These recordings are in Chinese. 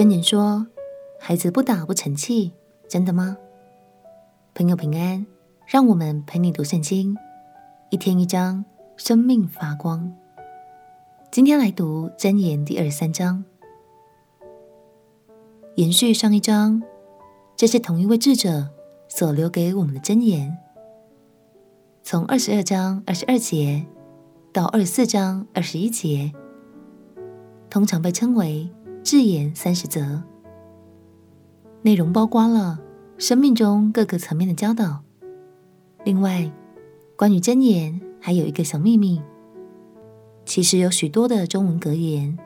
箴言说：“孩子不打不成器。”真的吗？朋友平安，让我们陪你读圣经，一天一章，生命发光。今天来读箴言第二十三章，延续上一章，这是同一位智者所留给我们的箴言。从二十二章二十二节到二十四章二十一节，通常被称为箴言三十则。内容包括了生命中各个层面的教导。另外，关于箴言还有一个小秘密，其实有许多的中文格言，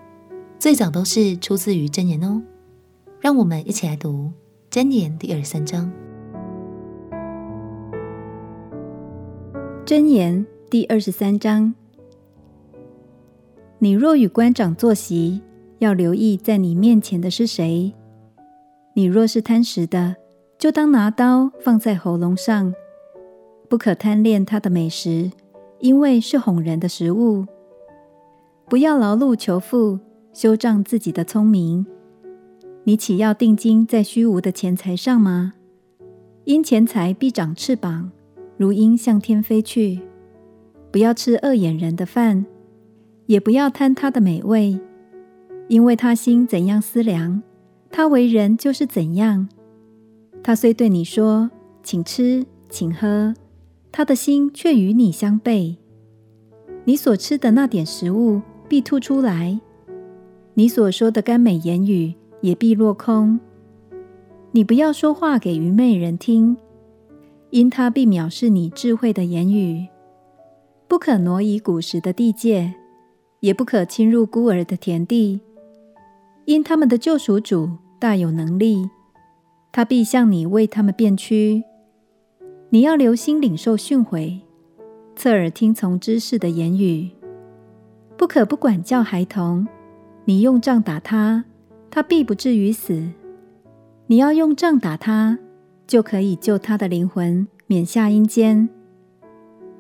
最早都是出自于箴言哦。让我们一起来读箴言第二十三章。箴言第二十三章：你若与官长坐席，要留意在你面前的是谁。你若是贪食的，就当拿刀放在喉咙上，不可贪恋他的美食，因为是哄人的食物。不要劳碌求富，修仗自己的聪明。你岂要定睛在虚无的钱财上吗？因钱财必长翅膀，如鹰向天飞去。不要吃恶眼人的饭，也不要贪他的美味，因为他心怎样思量。他为人就是怎样，他虽对你说，请吃，请喝，他的心却与你相背。你所吃的那点食物必吐出来，你所说的甘美言语也必落空。你不要说话给愚昧人听，因他必藐视你智慧的言语。不可挪移古时的地界，也不可侵入孤儿的田地，因他们的救赎主。大有能力，他必向你为他们辨屈。你要留心领受训诲，侧耳听从知识的言语。不可不管教孩童，你用杖打他，他必不至于死。你要用杖打他，就可以救他的灵魂免下阴间。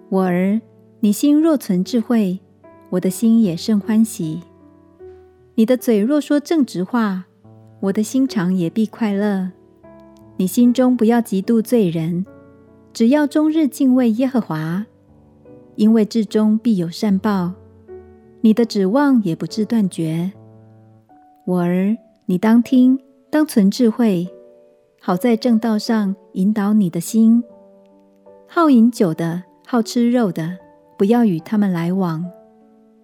我儿，你心若存智慧，我的心也甚欢喜。你的嘴若说正直话。我的心肠也必快乐。你心中不要嫉妒罪人，只要终日敬畏耶和华，因为至终必有善报。你的指望也不致断绝。我儿，你当听，当存智慧，好在正道上引导你的心。好饮酒的，好吃肉的，不要与他们来往，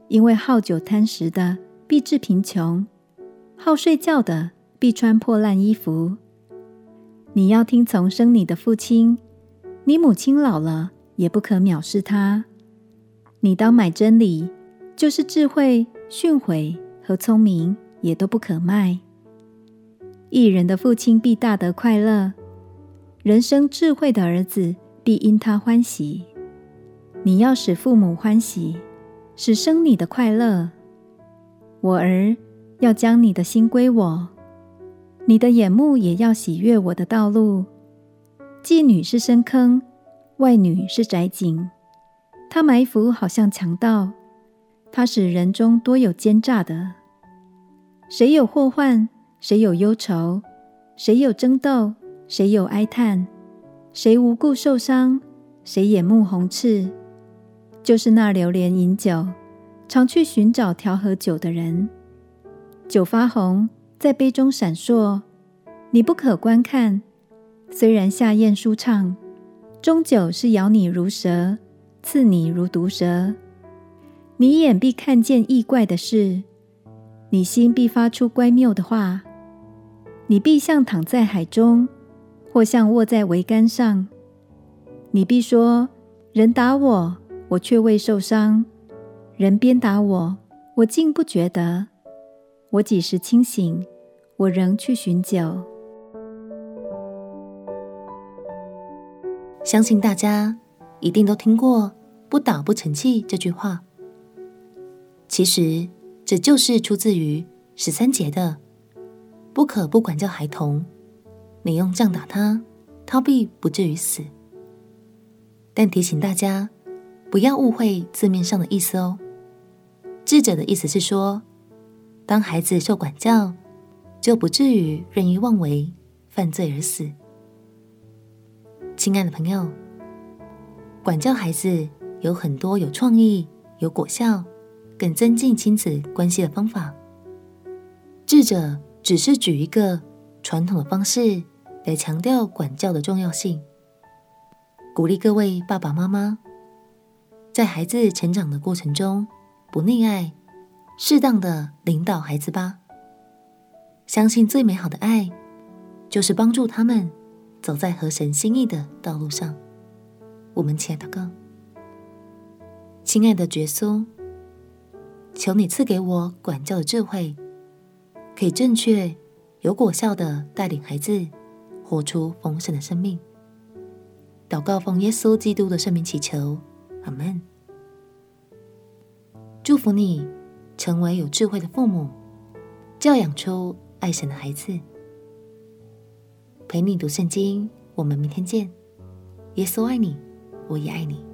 因为好酒贪食的必致贫穷。好睡觉的。必穿破烂衣服。你要听从生你的父亲，你母亲老了也不可藐视他。你当买真理，就是智慧、训诲和聪明，也都不可卖。一人的父亲必大得快乐，人生智慧的儿子必因他欢喜。你要使父母欢喜，使生你的快乐。我儿，要将你的心归我。你的眼目也要喜悦我的道路。妓女是深坑，外女是窄井。她埋伏好像强盗，她使人中多有奸诈的。谁有祸患，谁有忧愁，谁有争斗，谁有哀叹，谁无故受伤，谁眼目红赤，就是那流连饮酒，常去寻找调和酒的人。酒发红。在杯中闪烁，你不可观看。虽然下咽舒畅，终究是咬你如蛇，刺你如毒蛇。你眼必看见异怪的事，你心必发出乖谬的话。你必像躺在海中，或像卧在桅杆上。你必说：人打我，我却未受伤；人鞭打我，我竟不觉得。我几时清醒，我仍去寻酒。相信大家一定都听过“不打不成器”这句话。其实这就是出自于十三节的“不可不管教孩童，你用杖打他，他必不至于死。”但提醒大家不要误会字面上的意思哦。智者的意思是说，当孩子受管教，就不至于任意妄为、犯罪而死。亲爱的朋友，管教孩子有很多有创意、有果效、更增进亲子关系的方法。智者只是举一个传统的方式来强调管教的重要性，鼓励各位爸爸妈妈在孩子成长的过程中不溺爱，适当的领导孩子吧。相信最美好的爱，就是帮助他们走在合神心意的道路上。我们亲爱的哥，亲爱的耶稣，求你赐给我管教的智慧，可以正确、有果效的带领孩子活出丰盛的生命。祷告奉耶稣基督的圣名祈求，阿门。祝福你成为有智慧的父母，教养出爱神的孩子，陪你读圣经。我们明天见。耶稣爱你，我也爱你。